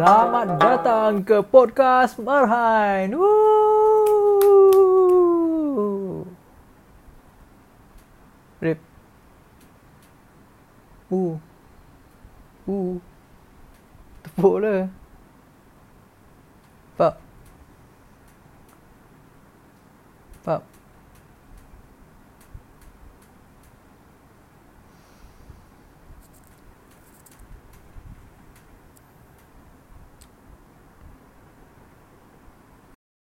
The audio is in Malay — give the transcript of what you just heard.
Selamat datang ke podcast Marhain. Woo! Rip. Woo. Woo. Tepuk lah. Pak. Pak.